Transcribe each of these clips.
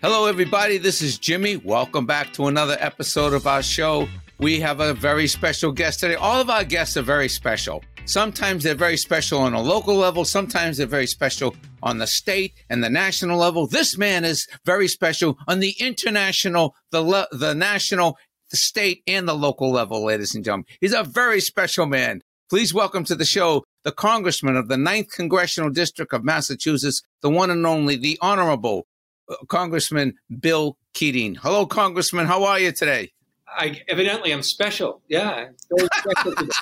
Hello, everybody. This is Jimmy. Welcome back to another episode of our show. We have a very special guest today. All of our guests are very special. Sometimes they're very special on a local level, sometimes they're very special on the state and the national level. This man is very special on the international, the, le- the national, the state, and the local level, ladies and gentlemen. He's a very special man. Please welcome to the show the Congressman of the 9th Congressional District of Massachusetts, the one and only, the Honorable Congressman Bill Keating. Hello, Congressman. How are you today? I evidently I'm special. Yeah, very special today.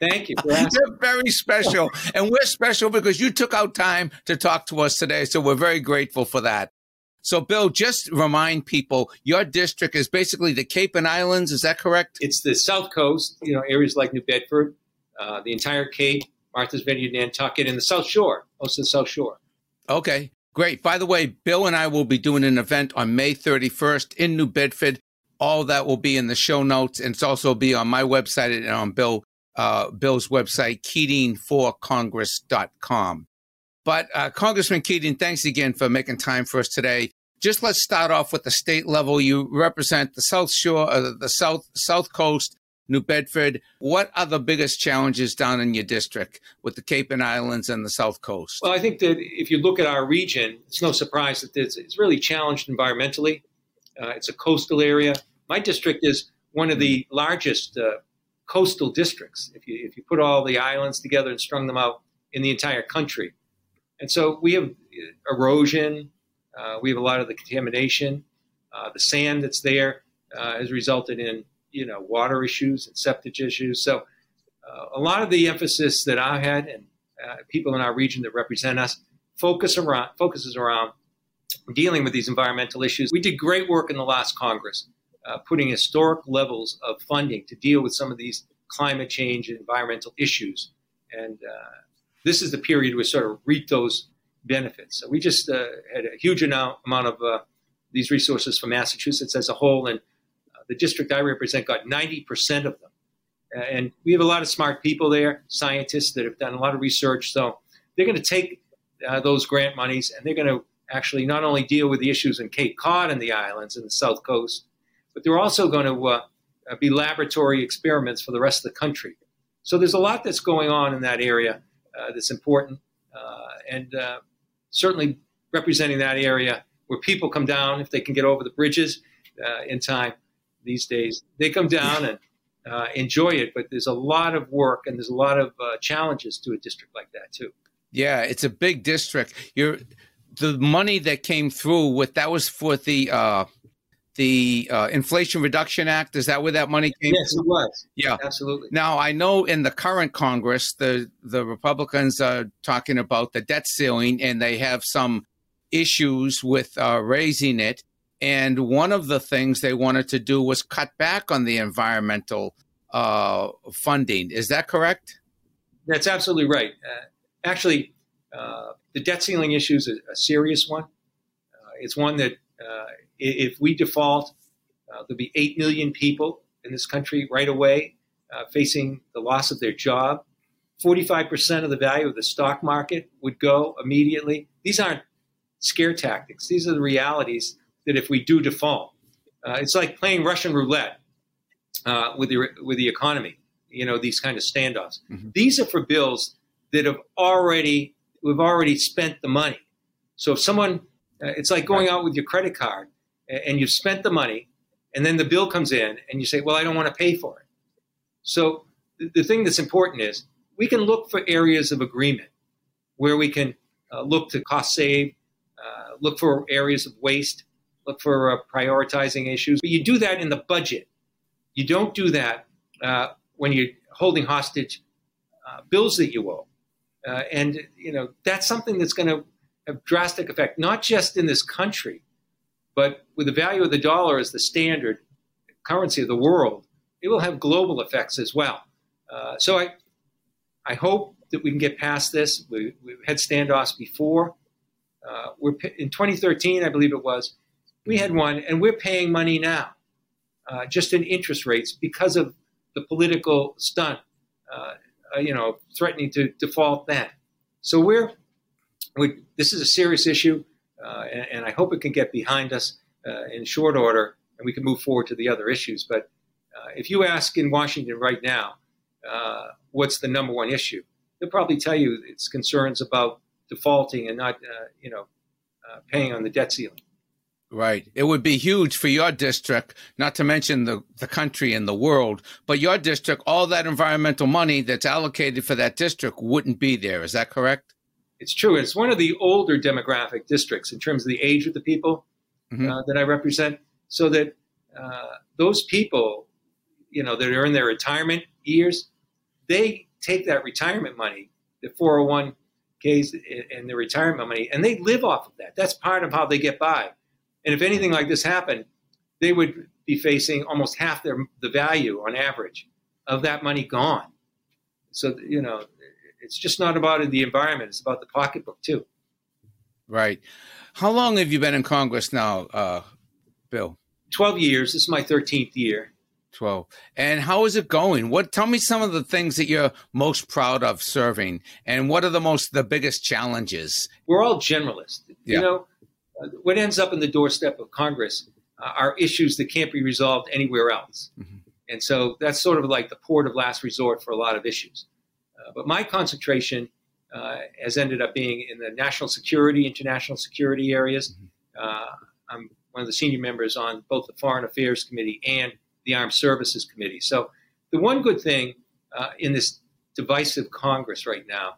Thank you for. You're very special, and we're special because you took out time to talk to us today. So we're very grateful for that. So, Bill, just remind people your district is basically the Cape and Islands. Is that correct? It's the South Coast. You know, areas like New Bedford, uh, the entire Cape, Martha's Vineyard, Nantucket, and the South Shore, most of the South Shore. Okay, great. By the way, Bill and I will be doing an event on May 31st in New Bedford. All that will be in the show notes, and it's also be on my website and on Bill uh, Bill's website, keatingforcongress.com. But uh, Congressman Keating, thanks again for making time for us today. Just let's start off with the state level. You represent the South Shore, uh, the South South Coast, New Bedford. What are the biggest challenges down in your district with the Cape and Islands and the South Coast? Well, I think that if you look at our region, it's no surprise that it's, really challenged environmentally. Uh, it's a coastal area. My district is one of the largest uh, coastal districts. If you if you put all the islands together and strung them out in the entire country, and so we have erosion. Uh, we have a lot of the contamination. Uh, the sand that's there uh, has resulted in you know water issues and septic issues. So uh, a lot of the emphasis that I had and uh, people in our region that represent us focus around focuses around dealing with these environmental issues. We did great work in the last Congress, uh, putting historic levels of funding to deal with some of these climate change and environmental issues. And this is the period we sort of reap those benefits. So we just uh, had a huge amount, amount of uh, these resources from Massachusetts as a whole, and uh, the district I represent got 90% of them. And we have a lot of smart people there, scientists that have done a lot of research. So they're going to take uh, those grant monies and they're going to actually not only deal with the issues in Cape Cod and the islands and the South Coast, but they're also going to uh, be laboratory experiments for the rest of the country. So there's a lot that's going on in that area uh, that's important. and certainly representing that area where people come down if they can get over the bridges uh, in time these days. They come down and uh, enjoy it, but there's a lot of work and there's a lot of uh, challenges to a district like that too. Yeah, it's a big district. You're the money that came through with that was for the uh, the uh, Inflation Reduction Act. Is that where that money came? Yes, from? it was. Yeah, absolutely. Now I know in the current Congress, the the Republicans are talking about the debt ceiling, and they have some issues with uh, raising it. And one of the things they wanted to do was cut back on the environmental uh, funding. Is that correct? That's absolutely right. Uh, actually, uh, the debt ceiling issue is a, a serious one. Uh, it's one that if we default, uh, there'll be 8 million people in this country right away uh, facing the loss of their job. 45% of the value of the stock market would go immediately. These aren't scare tactics. These are the realities that if we do default, uh, it's like playing Russian roulette uh, with, the, with the economy, you know, these kind of standoffs. Mm-hmm. These are for bills that have already, we've already spent the money. So if someone, uh, it's like going out with your credit card and you've spent the money, and then the bill comes in, and you say, Well, I don't want to pay for it. So the thing that's important is we can look for areas of agreement where we can uh, look to cost save, uh, look for areas of waste, look for uh, prioritizing issues. But you do that in the budget. You don't do that uh, when you're holding hostage uh, bills that you owe. Uh, and you know that's something that's going to have drastic effect, not just in this country, but with the value of the dollar as the standard currency of the world, it will have global effects as well. Uh, so I, I hope that we can get past this. We, have had standoffs before. Uh, in 2013, I believe it was. We had one, and we're paying money now, uh, just in interest rates because of the political stunt. Uh, uh, you know, threatening to default then. So we're, we're, this is a serious issue. uh, and, and, I hope it can get behind us uh, in short order, and we can move forward to the other issues. But if you ask in Washington right now, what's the number one issue? They'll probably tell you it's concerns about defaulting and not, you know, paying on the debt ceiling. Right. It would be huge for your district, not to mention the, the country and the world. But your district, all that environmental money that's allocated for that district wouldn't be there. Is that correct? It's true. It's one of the older demographic districts in terms of the age of the people mm-hmm. uh, that I represent. So that uh, those people, you know, that are in their retirement years, they take that retirement money, the 401ks and the retirement money, and they live off of that. That's part of how they get by and if anything like this happened, they would be facing almost half their, the value on average of that money gone. So, you know, it's just not about the environment, it's about the pocketbook too. Right. How long have you been in Congress now, uh, Bill? 12 years. This is my 13th year. 12. And how is it going? What tell me some of the things that you're most proud of serving and what are the most the biggest challenges? We're all generalists. Yeah. You know, what ends up in the doorstep of Congress uh, are issues that can't be resolved anywhere else. Mm-hmm. And so that's sort of like the port of last resort for a lot of issues. Uh, but my concentration uh, has ended up being in the national security, international security areas. Mm-hmm. Uh, I'm one of the senior members on both the Foreign Affairs Committee and the Armed Services Committee. So the one good thing uh, in this divisive Congress right now,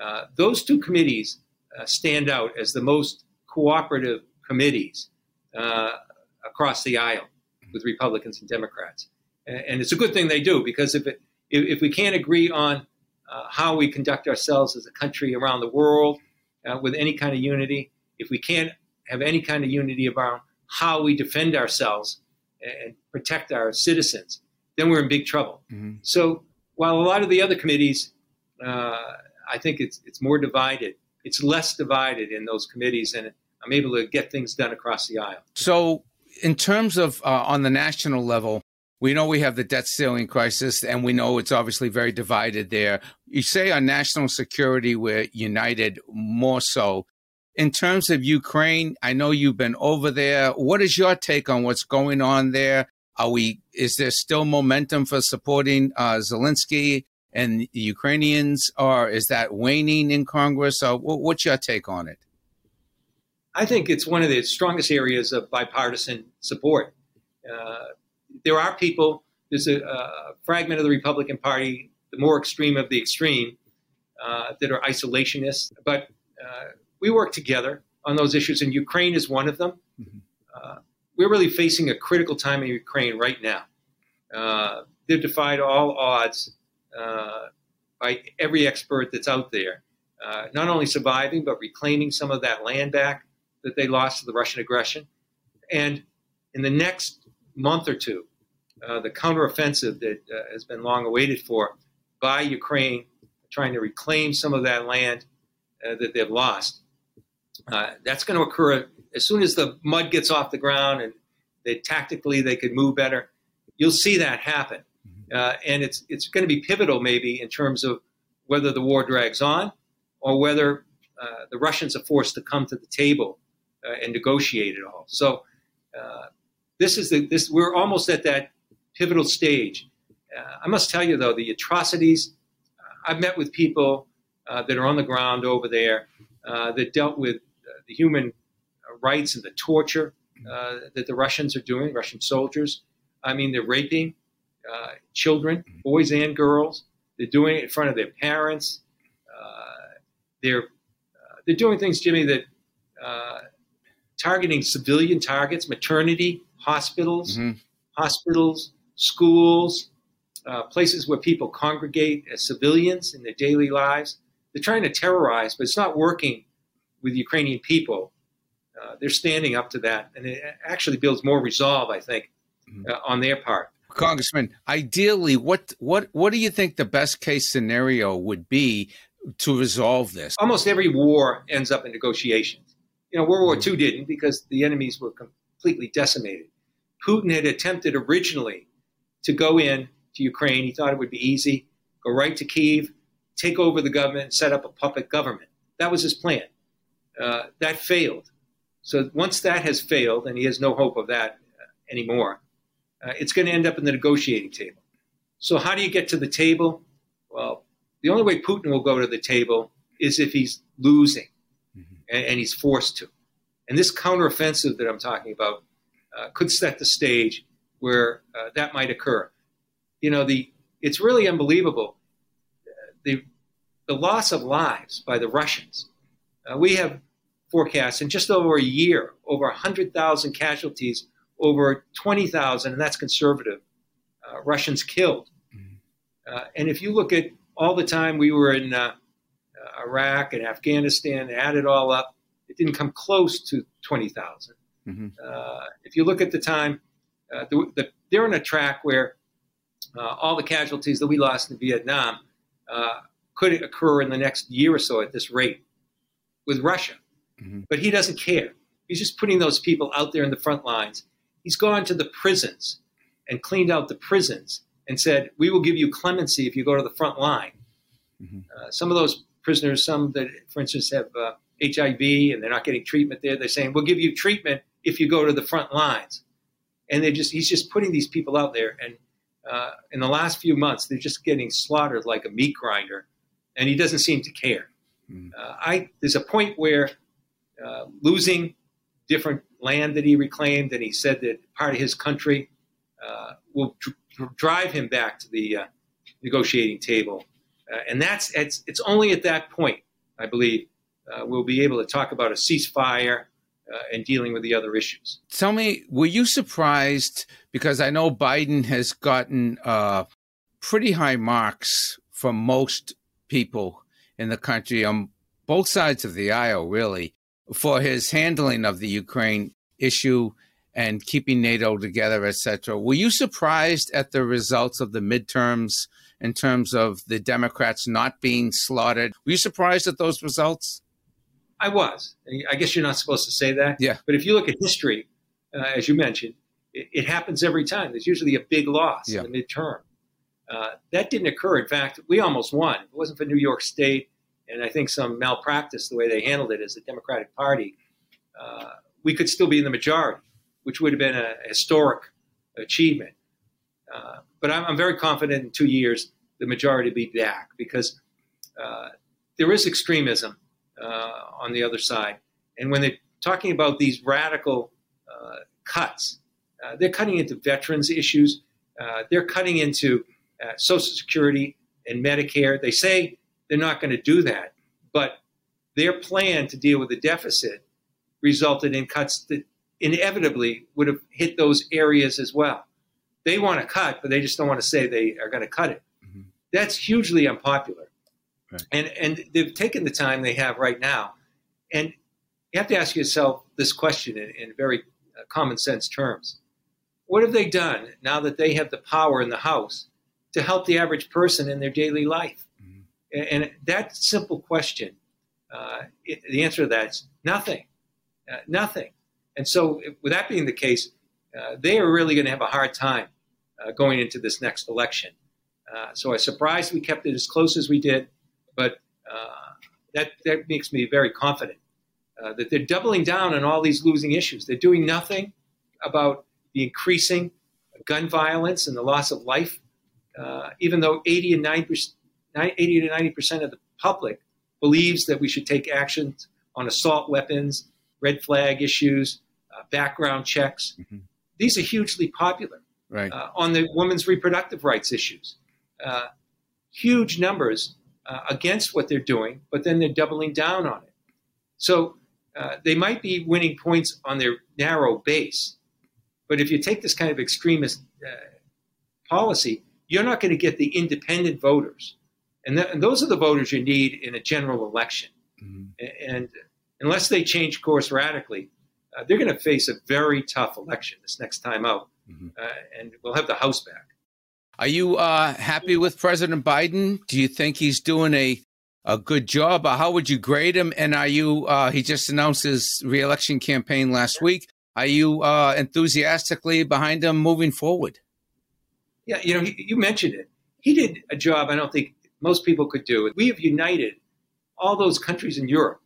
uh, those two committees stand out as the most cooperative committees uh, across the aisle with Republicans and Democrats. And, it's a good thing they do because if, it, if, we can't agree on uh, how we conduct ourselves as a country around the world uh, with any kind of unity, if we can't have any kind of unity about how we defend ourselves and protect our citizens, then we're in big trouble. Mm-hmm. So while a lot of the other committees, uh, I think it's it's more divided. It's less divided in those committees, and I'm able to get things done across the aisle. So, in terms of uh, on the national level, we know we have the debt ceiling crisis, and we know it's obviously very divided there. You say on national security, we're united more so. In terms of Ukraine, I know you've been over there. What is your take on what's going on there? Are we? Is there still momentum for supporting uh, Zelensky and the Ukrainians, or is that waning in Congress? Or what's your take on it? I think it's one of the strongest areas of bipartisan support. Uh, there are people, there's a, a, fragment of the Republican Party, the more extreme of the extreme, uh, that are isolationists, but uh, we work together on those issues, and Ukraine is one of them. Mm-hmm. Uh, we're really facing a critical time in Ukraine right now. Uh, they've defied all odds uh, by every expert that's out there. not only surviving, but reclaiming some of that land back that they lost to the Russian aggression. And in the next month or two, uh, the counteroffensive that uh, has been long awaited for by Ukraine, trying to reclaim some of that land uh, that they've lost, uh, that's going to occur as soon as the mud gets off the ground and they tactically they could move better. You'll see that happen, mm-hmm. uh, and it's it's going to be pivotal maybe in terms of whether the war drags on or whether uh, the Russians are forced to come to the table and negotiate it all. So uh, this is the this we're almost at that pivotal stage. Uh, I must tell you though, the atrocities. I've met with people that are on the ground over there that dealt with the human rights and the torture uh, that the Russians are doing, Russian soldiers. I mean, they're raping uh, children, boys and girls. They're doing it in front of their parents. Uh, they're they're doing things, Jimmy, that targeting civilian targets, maternity, hospitals, mm-hmm. hospitals, schools, uh, places where people congregate as civilians in their daily lives. They're trying to terrorize, but it's not working with Ukrainian people. Uh, they're standing up to that, and it actually builds more resolve, I think, mm-hmm. uh, on their part. Congressman, ideally, what what what do you think the best case scenario would be to resolve this? Almost every war ends up in negotiations. You know, World War II didn't because the enemies were completely decimated. Putin had attempted originally to go in to Ukraine. He thought it would be easy, go right to Kiev, take over the government, and set up a puppet government. That was his plan. Uh, that failed. So once that has failed, and he has no hope of that anymore, uh, it's going to end up in the negotiating table. So how do you get to the table? Well, the only way Putin will go to the table is if he's losing, mm-hmm. And, and, he's forced to. And this counteroffensive that I'm talking about uh, could set the stage where uh, that might occur. You know, the it's really unbelievable the the loss of lives by the Russians. Uh, we have forecasts in just over a year over 100,000 casualties, over 20,000, and that's conservative, uh, Russians killed. Mm-hmm. Uh, and if you look at all the time we were in uh, uh, Iraq and Afghanistan, add it all up, it didn't come close to 20,000. Mm-hmm. Uh, if you look at the time, the, the, they're on a track where all the casualties that we lost in Vietnam could occur in the next year or so at this rate with Russia. Mm-hmm. But he doesn't care. He's just putting those people out there in the front lines. He's gone to the prisons and cleaned out the prisons and said, We will give you clemency if you go to the front line. Mm-hmm. Uh, some of those prisoners, some that, for instance, have uh, HIV and they're not getting treatment there, they're saying, We'll give you treatment if you go to the front lines. And they just, he's just putting these people out there. And uh, in the last few months, they're just getting slaughtered like a meat grinder. And he doesn't seem to care. Mm-hmm. I, there's a point where uh, losing different land that he reclaimed, and he said that part of his country uh, will dr- drive him back to the uh, negotiating table. Uh, and that's it's, it's only at that point, I believe, uh, we'll be able to talk about a ceasefire and dealing with the other issues. Tell me, were you surprised? Because I know Biden has gotten pretty high marks from most people in the country on both sides of the aisle, really for his handling of the Ukraine issue and keeping NATO together, etc. Were you surprised at the results of the midterms in terms of the Democrats not being slaughtered? Were you surprised at those results? I was. I guess you're not supposed to say that. Yeah. But if you look at history, uh, as you mentioned, it, it, happens every time. There's usually a big loss yeah. in the midterm. Uh, that didn't occur. In fact, we almost won. It wasn't for New York State and I think some malpractice the way they handled it as a Democratic Party, uh, we could still be in the majority, which would have been a historic achievement. Uh, but I'm, I'm, very confident in two years the majority be back because uh, there is extremism uh, on the other side. And when they're talking about these radical uh, cuts, uh, they're cutting into veterans issues, they're cutting into Social Security and Medicare. They say they're not going to do that. But their plan to deal with the deficit resulted in cuts that inevitably would have hit those areas as well. They want to cut, but they just don't want to say they are going to cut it. Mm-hmm. That's hugely unpopular. Right. And, and they've taken the time they have right now. And you have to ask yourself this question in, in very uh, common sense terms. What have they done now that they have the power in the House to help the average person in their daily life? And that simple question, uh, it, the answer to that is nothing, uh, nothing. And so, with that being the case, uh, they are really going to have a hard time uh, going into this next election. Uh, so, I was surprised we kept it as close as we did, but uh, that, that makes me very confident that they're doubling down on all these losing issues. They're doing nothing about the increasing gun violence and the loss of life, even though 80 and 90 percent 80 to 90 percent of the public believes that we should take actions on assault weapons, red flag issues, uh, background checks. Mm-hmm. These are hugely popular. Right. Uh, on the women's reproductive rights issues, uh, huge numbers uh, against what they're doing, but then they're doubling down on it. So uh, they might be winning points on their narrow base, but if you take this kind of extremist uh, policy, you're not going to get the independent voters and, th- and those are the voters you need in a general election. Mm-hmm. And unless they change course radically, uh, they're going to face a very tough election this next time out. Mm-hmm. Uh, and we'll have the House back. Are you uh, happy with President Biden? Do you think he's doing a a good job? how would you grade him? And are you? Uh, he just announced his reelection campaign last week. Are you uh, enthusiastically behind him moving forward? Yeah, you know, he, you mentioned it. He did a job I don't think most people could do. We have united all those countries in Europe,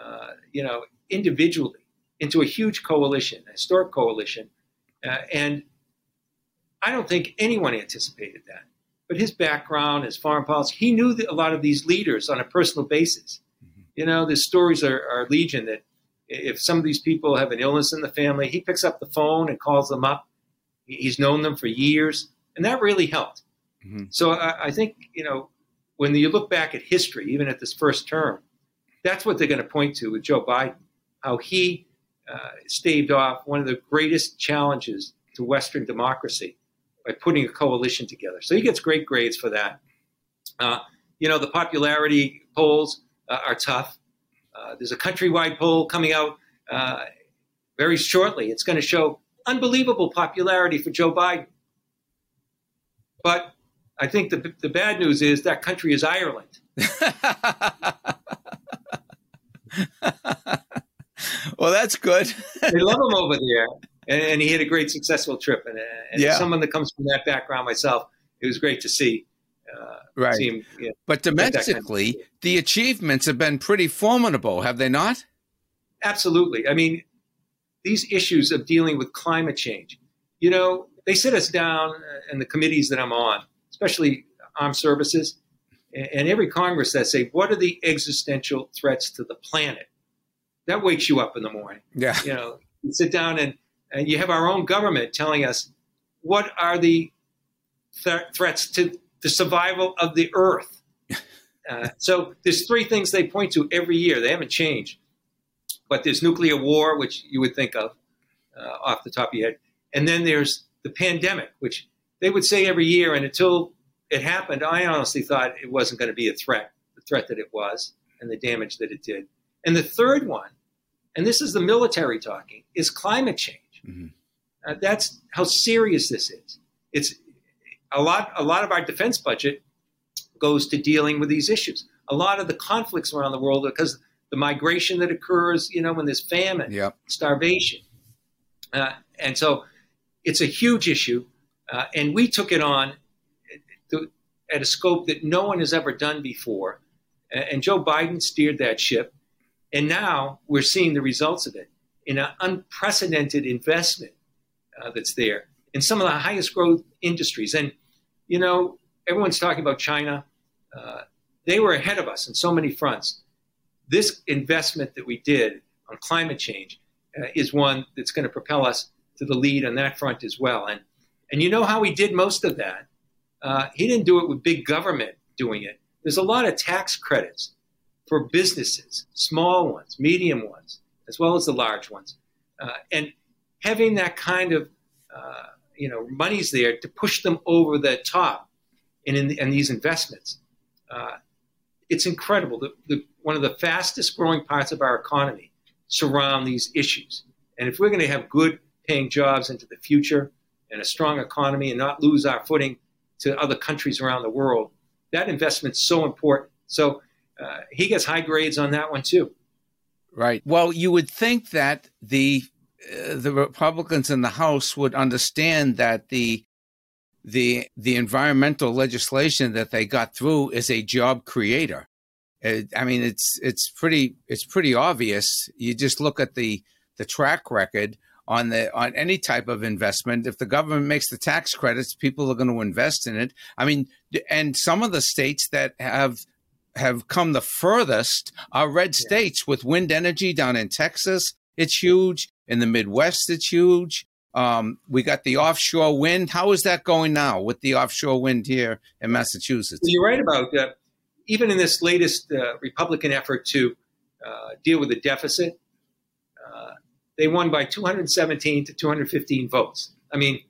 uh, you know, individually into a huge coalition, a historic coalition. Uh, and I don't think anyone anticipated that. But his background, his foreign policy, he knew a lot of these leaders on a personal basis. Mm-hmm. You know, the stories are, are legion that if some of these people have an illness in the family, he picks up the phone and calls them up. He's known them for years, and that really helped. Mm-hmm. So I, I, think you know when you look back at history, even at this first term, that's what they're going to point to with Joe Biden, how he uh, staved off one of the greatest challenges to Western democracy by putting a coalition together. So he gets great grades for that. Uh, you know, the popularity polls uh, are tough. Uh, there's a countrywide poll coming out uh, very shortly. It's going to show unbelievable popularity for Joe Biden. But I think the, the bad news is that country is Ireland. well, that's good. they love him over there, and, and, he had a great, successful trip. And, and yeah. someone that comes from that background myself, it was great to see. Uh, right. See him, you know, but domestically, kind of the achievements have been pretty formidable, have they not? Absolutely. I mean, these issues of dealing with climate change, you know, they sit us down in the committees that I'm on, especially armed services, and every Congress that say, what are the existential threats to the planet? That wakes you up in the morning. Yeah. You know, you sit down and, and you have our own government telling us what are the th- threats to the survival of the earth. Uh, so there's three things they point to every year. They haven't changed. But there's nuclear war, which you would think of uh, off the top of your head. And then there's the pandemic, which they would say every year. And until it happened, I honestly thought it wasn't going to be a threat, the threat that it was, and the damage that it did. And the third one, and this is the military talking, is climate change. Mm-hmm. Uh, that's how serious this is. It's a lot. A lot of our defense budget goes to dealing with these issues. A lot of the conflicts around the world because the migration that occurs, you know, when there's famine, yep. starvation, uh, and so it's a huge issue. Uh, and we took it on at a scope that no one has ever done before. And Joe Biden steered that ship. And now we're seeing the results of it in an unprecedented investment uh, that's there in some of the highest growth industries. And, you know, everyone's talking about China. Uh, they were ahead of us in so many fronts. This investment that we did on climate change uh, is one that's going to propel us to the lead on that front as well. And, and you know how we did most of that? Uh, he didn't do it with big government doing it. There's a lot of tax credits for businesses, small ones, medium ones, as well as the large ones. Uh, and having that kind of uh, you know monies there to push them over the top in, in, in these investments, uh, it's incredible. The, the, one of the fastest growing parts of our economy surround these issues. And if we're going to have good paying jobs into the future and a strong economy and not lose our footing to other countries around the world, that investment's so important. So uh, he gets high grades on that one too. Right. Well, you would think that the uh, the Republicans in the House would understand that the the the environmental legislation that they got through is a job creator. It, I mean, it's it's pretty it's pretty obvious. You just look at the the track record on the on any type of investment. If the government makes the tax credits, people are going to invest in it. I mean, and some of the states that have have come the furthest are red states with wind energy down in Texas. It's huge. In the Midwest, it's huge. Um, we got the offshore wind. How is that going now with the offshore wind here in Massachusetts? Well, you're right about that. Even in this latest uh, Republican effort to uh, deal with the deficit, they won by 217 to 215 votes. I mean,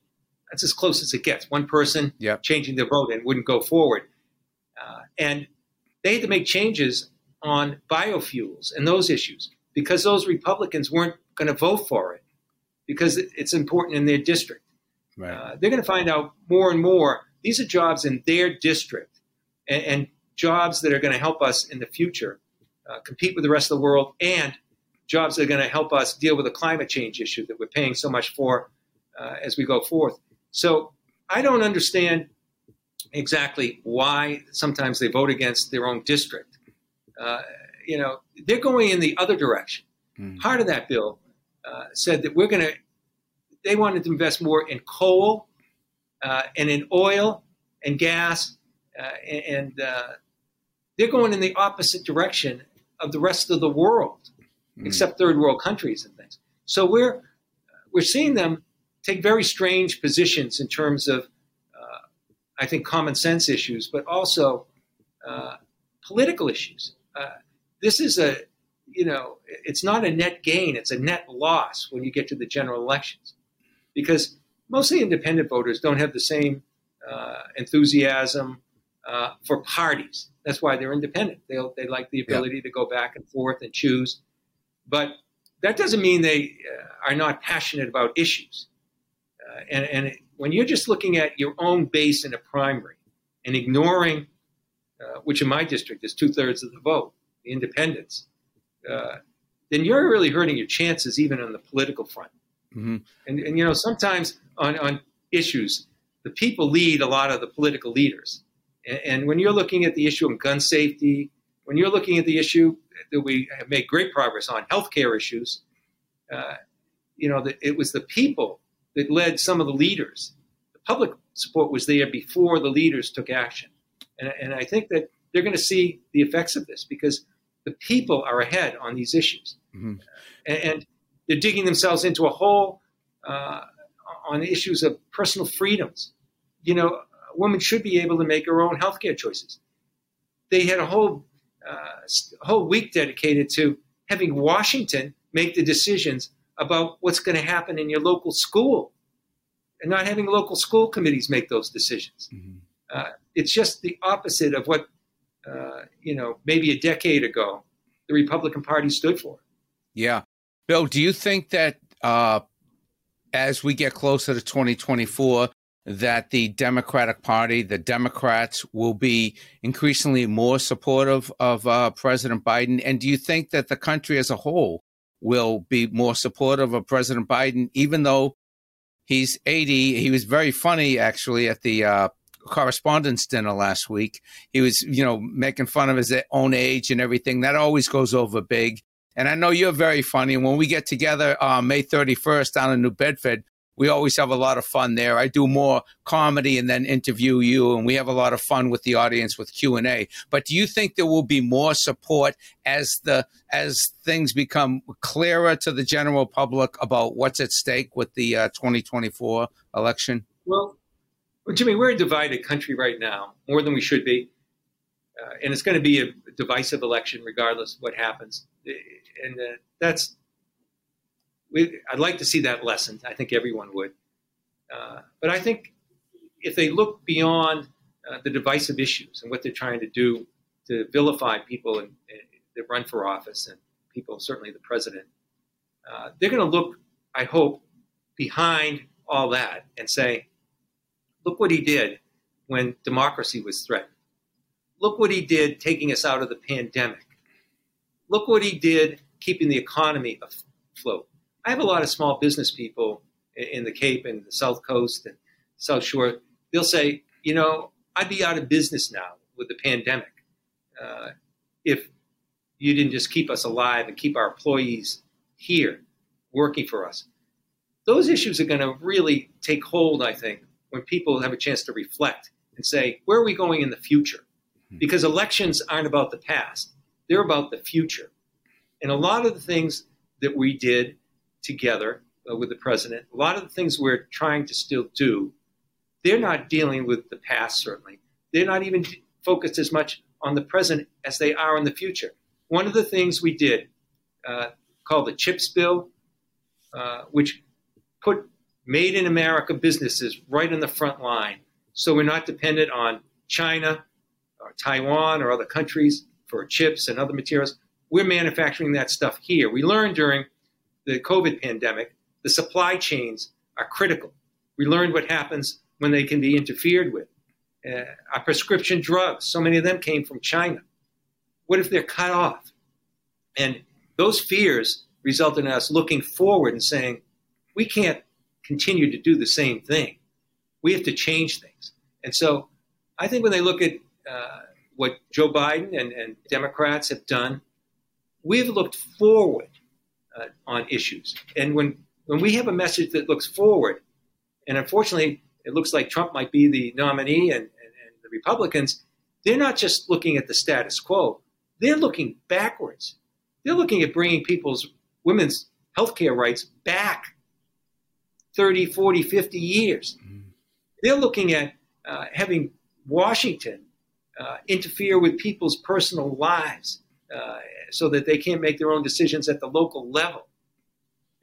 that's as close as it gets. One person yep. changing their vote and wouldn't go forward. Uh, and they had to make changes on biofuels and those issues because those Republicans weren't going to vote for it because it's important in their district. Right. Uh, they're going to find out more and more. These are jobs in their district and, and jobs that are going to help us in the future uh, compete with the rest of the world and jobs that are going to help us deal with the climate change issue that we're paying so much for uh, as we go forth. So I don't understand exactly why sometimes they vote against their own district. Uh, you know, they're going in the other direction. Mm. Part of that bill uh, said that we're going to, they wanted to invest more in coal uh, and in oil and gas, uh, and uh, they're going in the opposite direction of the rest of the world, mm. except third world countries and things. So we're we're seeing them take very strange positions in terms of, I think, common sense issues, but also uh, political issues. Uh, this is a, you know, it's not a net gain; it's a net loss when you get to the general elections, because mostly independent voters don't have the same uh, enthusiasm uh, for parties. That's why they're independent. They they like the ability yeah. to go back and forth and choose, but that doesn't mean they uh, are not passionate about issues. And, and it, when you're just looking at your own base in a primary and ignoring, uh, which in my district is two thirds of the vote, the independents, uh, then you're really hurting your chances even on the political front. Mm-hmm. And, and, you know, sometimes on, on issues, the people lead a lot of the political leaders. And, and when you're looking at the issue of gun safety, when you're looking at the issue that we have made great progress on, healthcare issues, uh, you know, the, it was the people that led some of the leaders. The public support was there before the leaders took action. And, and I think that they're going to see the effects of this because the people are ahead on these issues. Mm-hmm. And, and, they're digging themselves into a hole uh, on issues of personal freedoms. You know, a woman should be able to make her own healthcare choices. They had a whole uh, a whole week dedicated to having Washington make the decisions about what's going to happen in your local school and not having local school committees make those decisions. Mm-hmm. Uh, it's just the opposite of what, uh, you know, maybe a decade ago the Republican Party stood for. Yeah. Bill, do you think that uh, as we get closer to 2024, that the Democratic Party, the Democrats, will be increasingly more supportive of uh, President Biden? And do you think that the country as a whole will be more supportive of President Biden, even though he's 80? He was very funny, actually, at the uh, correspondents dinner last week. He was, you know, making fun of his own age and everything. That always goes over big. And I know you're very funny. And when we get together uh, May 31st down in New Bedford, we always have a lot of fun there. I do more comedy and then interview you, and we have a lot of fun with the audience with Q and A. But do you think there will be more support as the as things become clearer to the general public about what's at stake with the uh, 2024 election? Well, Jimmy, we're a divided country right now, more than we should be, uh, and it's going to be a divisive election regardless of what happens. And uh, that's we, I'd like to see that lessened. I think everyone would. Uh, but I think if they look beyond uh, the divisive issues and what they're trying to do to vilify people in, in, that run for office and people, certainly the president, uh, they're going to look, I hope, behind all that and say, look what he did when democracy was threatened. Look what he did taking us out of the pandemic. Look what he did keeping the economy afloat. I have a lot of small business people in the Cape and the South Coast and South Shore. They'll say, you know, I'd be out of business now with the pandemic uh, if you didn't just keep us alive and keep our employees here working for us. Those issues are going to really take hold, I think, when people have a chance to reflect and say, where are we going in the future? Hmm. Because elections aren't about the past, they're about the future. And a lot of the things that we did together uh, with the president. A lot of the things we're trying to still do, they're not dealing with the past, certainly. They're not even focused as much on the present as they are in the future. One of the things we did, uh, called the CHIPS bill, uh, which put made in America businesses right in the front line. So we're not dependent on China or Taiwan or other countries for chips and other materials. We're manufacturing that stuff here. We learned during the COVID pandemic, the supply chains are critical. We learned what happens when they can be interfered with. Uh, our prescription drugs, so many of them came from China. What if they're cut off? And those fears resulted in us looking forward and saying, we can't continue to do the same thing. We have to change things. And so I think when they look at uh, what Joe Biden and, and Democrats have done, we've looked forward uh, on issues. And when, when we have a message that looks forward, and unfortunately, it looks like Trump might be the nominee and, and, and the Republicans, they're not just looking at the status quo, they're looking backwards. They're looking at bringing people's women's health care rights back 30, 40, 50 years. Mm-hmm. They're looking at uh, having Washington uh, interfere with people's personal lives uh, so that they can't make their own decisions at the local level.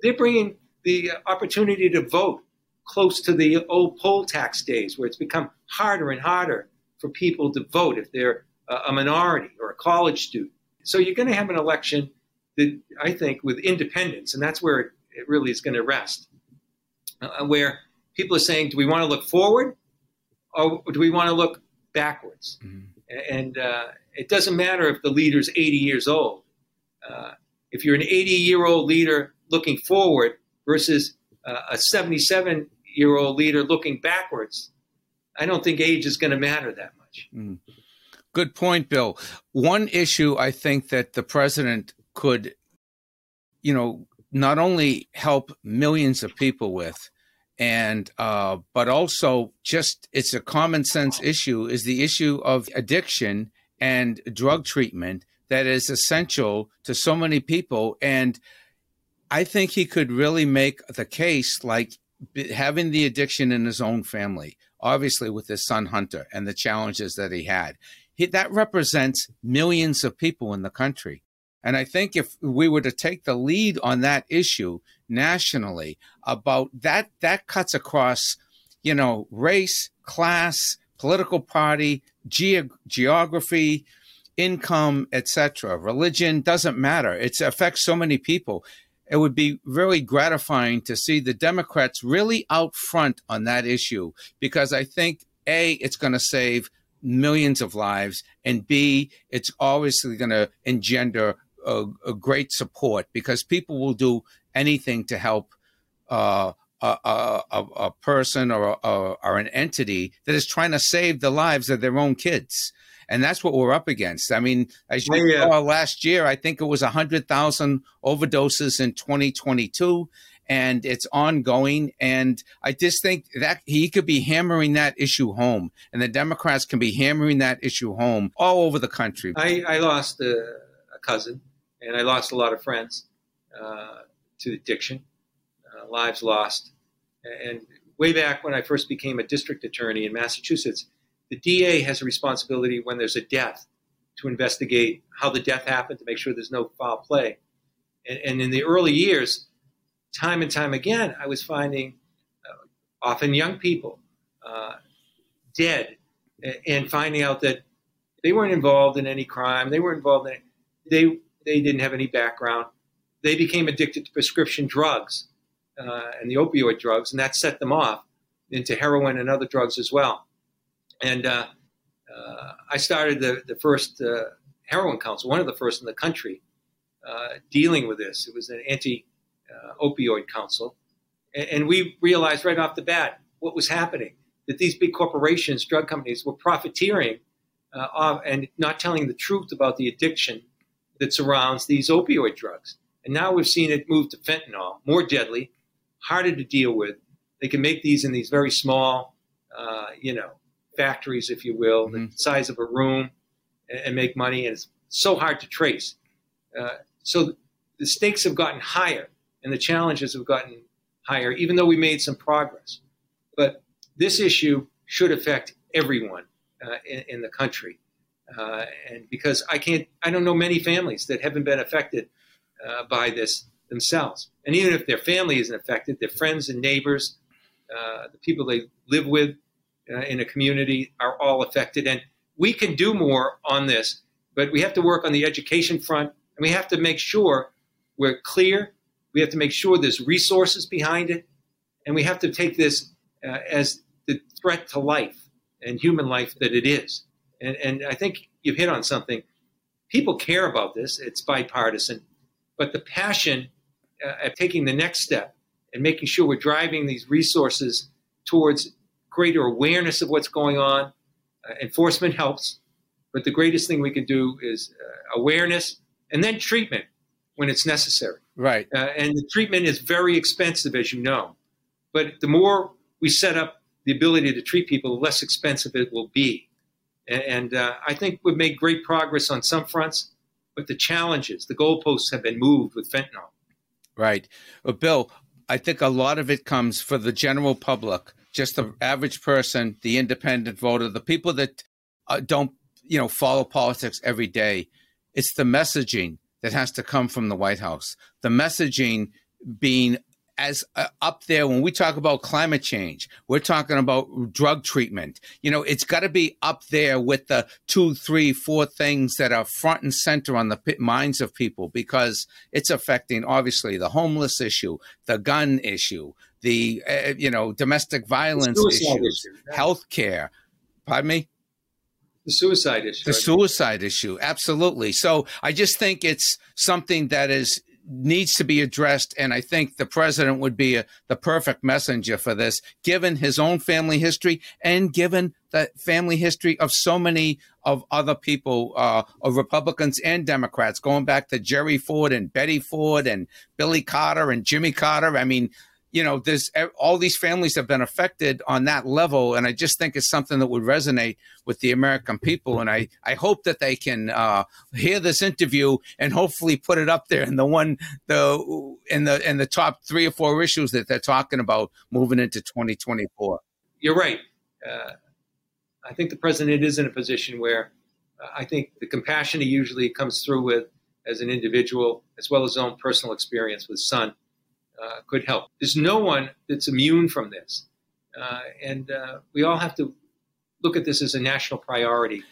They're bringing the opportunity to vote close to the old poll tax days, where it's become harder and harder for people to vote if they're a minority or a college student. So you're going to have an election that I think with independents, and that's where it, it really is going to rest, uh, where people are saying, do we want to look forward or do we want to look backwards? Mm-hmm. And uh, it doesn't matter if the leader's 80 years old. Uh, if you're an 80 year old leader looking forward versus uh, a 77 year old leader looking backwards, I don't think age is going to matter that much. Mm. Good point, Bill. One issue I think that the president could, you know, not only help millions of people with, and uh, but also just it's a common sense issue is the issue of addiction and drug treatment that is essential to so many people. And i think he could really make the case like having the addiction in his own family obviously with his son hunter and the challenges that he had. He, that represents millions of people in the country. And I think if we were to take the lead on that issue nationally about that, that cuts across, you know, race, class, political party, ge- geography, income, etc. Religion doesn't matter. It affects so many people. It would be really gratifying to see the Democrats really out front on that issue because I think a it's going to save millions of lives, and B, it's obviously going to engender a, a great support because people will do anything to help uh, a, a, a, person or, or an entity that is trying to save the lives of their own kids. And that's what we're up against. I mean, as you yeah. saw last year, I think it was 100,000 overdoses in 2022 and it's ongoing. And I just think that he could be hammering that issue home, and the Democrats can be hammering that issue home all over the country. I, I lost a, a cousin and I lost a lot of friends uh, to addiction, uh, lives lost. And way back when I first became a district attorney in Massachusetts, the DA has a responsibility when there's a death to investigate how the death happened to make sure there's no foul play. And, and in the early years, time and time again, I was finding uh, often young people uh, dead and finding out that they weren't involved in any crime. They were involved in they they didn't have any background. They became addicted to prescription drugs uh, and the opioid drugs, and that set them off into heroin and other drugs as well. And uh, uh, I started the, the first uh, heroin council, one of the first in the country, uh, dealing with this. It was an anti uh, opioid council. And, and we realized right off the bat what was happening that these big corporations, drug companies, were profiteering and not telling the truth about the addiction that surrounds these opioid drugs. And now we've seen it move to fentanyl, more deadly, harder to deal with. They can make these in these very small, uh, you know, factories, if you will, mm-hmm. the size of a room, and, and, make money. And it's so hard to trace. Uh, so the stakes have gotten higher, and the challenges have gotten higher, even though we made some progress. But this issue should affect everyone uh, in, in the country. Uh, and because I can't, I don't know many families that haven't been affected uh, by this themselves. And even if their family isn't affected, their friends and neighbors, uh, the people they live with uh, in a community are all affected. And we can do more on this, but we have to work on the education front, and we have to make sure we're clear. We have to make sure there's resources behind it, and we have to take this uh, as the threat to life and human life that it is. And, and I think you've hit on something. People care about this, it's bipartisan, but the passion uh, of taking the next step and making sure we're driving these resources towards greater awareness of what's going on. Uh, enforcement helps, but the greatest thing we can do is uh, awareness and then treatment. when it's necessary. Right. Uh, and the treatment is very expensive, as you know. But the more we set up the ability to treat people, the less expensive it will be. And, and uh, I think we've made great progress on some fronts, but the challenges, the goalposts have been moved with fentanyl. Right. Well, Bill, I think a lot of it comes for the general public, just the average person, the independent voter, the people that uh, don't, you know, follow politics every day. It's the messaging that has to come from the White House. The messaging being as uh, up there when we talk about climate change we're talking about drug treatment you know it's got to be up there with the two three four things that are front and center on the minds of people because it's affecting obviously the homeless issue the gun issue the uh, you know domestic violence issues issue. health care pardon me the suicide issue. The suicide issue, absolutely. So I just think it's something that is needs to be addressed, and I think the president would be a, the perfect messenger for this, given his own family history and given the family history of so many of other people, uh, of Republicans and Democrats, going back to Jerry Ford and Betty Ford and Billy Carter and Jimmy Carter. I mean, you know, there's all these families have been affected on that level, and I just think it's something that would resonate with the American people. And I, I hope that they can uh, hear this interview and hopefully put it up there in the one the in the in the top three or four issues that they're talking about moving into 2024. You're right. Uh, I think the president is in a position where uh, I think the compassion he usually comes through with as an individual, as well as his own personal experience with son uh, could help. There's no one that's immune from this. Uh, and uh, we all have to look at this as a national priority.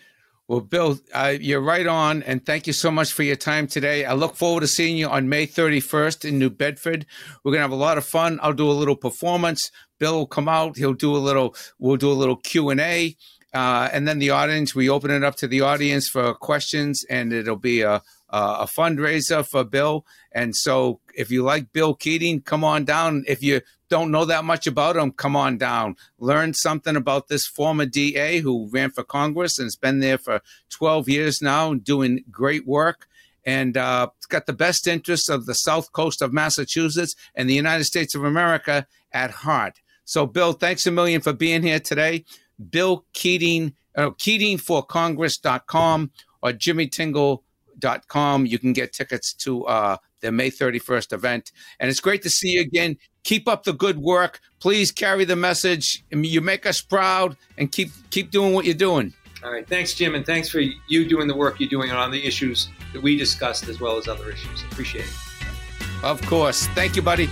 Well, Bill, you're right on, and thank you so much for your time today. I look forward to seeing you on May 31st in New Bedford. We're gonna have a lot of fun. I'll do a little performance. Bill will come out. He'll do a little. We'll do a little Q and A, uh, and then the audience. We open it up to the audience for questions, and it'll be a a fundraiser for Bill. And so if you like Bill Keating, come on down. If you don't know that much about him, come on down. Learn something about this former DA who ran for Congress and has been there for 12 years now, doing great work. And uh, it's got the best interests of the South Coast of Massachusetts and the United States of America at heart. So, Bill, thanks a million for being here today. Bill Keating, uh, KeatingForCongress.com or Jimmy Tingle com. You can get tickets to uh, the May 31st event. And it's great to see you again. Keep up the good work. Please carry the message. You make us proud and keep keep doing what you're doing. All right. Thanks, Jim. And thanks for you doing the work you're doing on the issues that we discussed as well as other issues. Appreciate it. Of course. Thank you, buddy.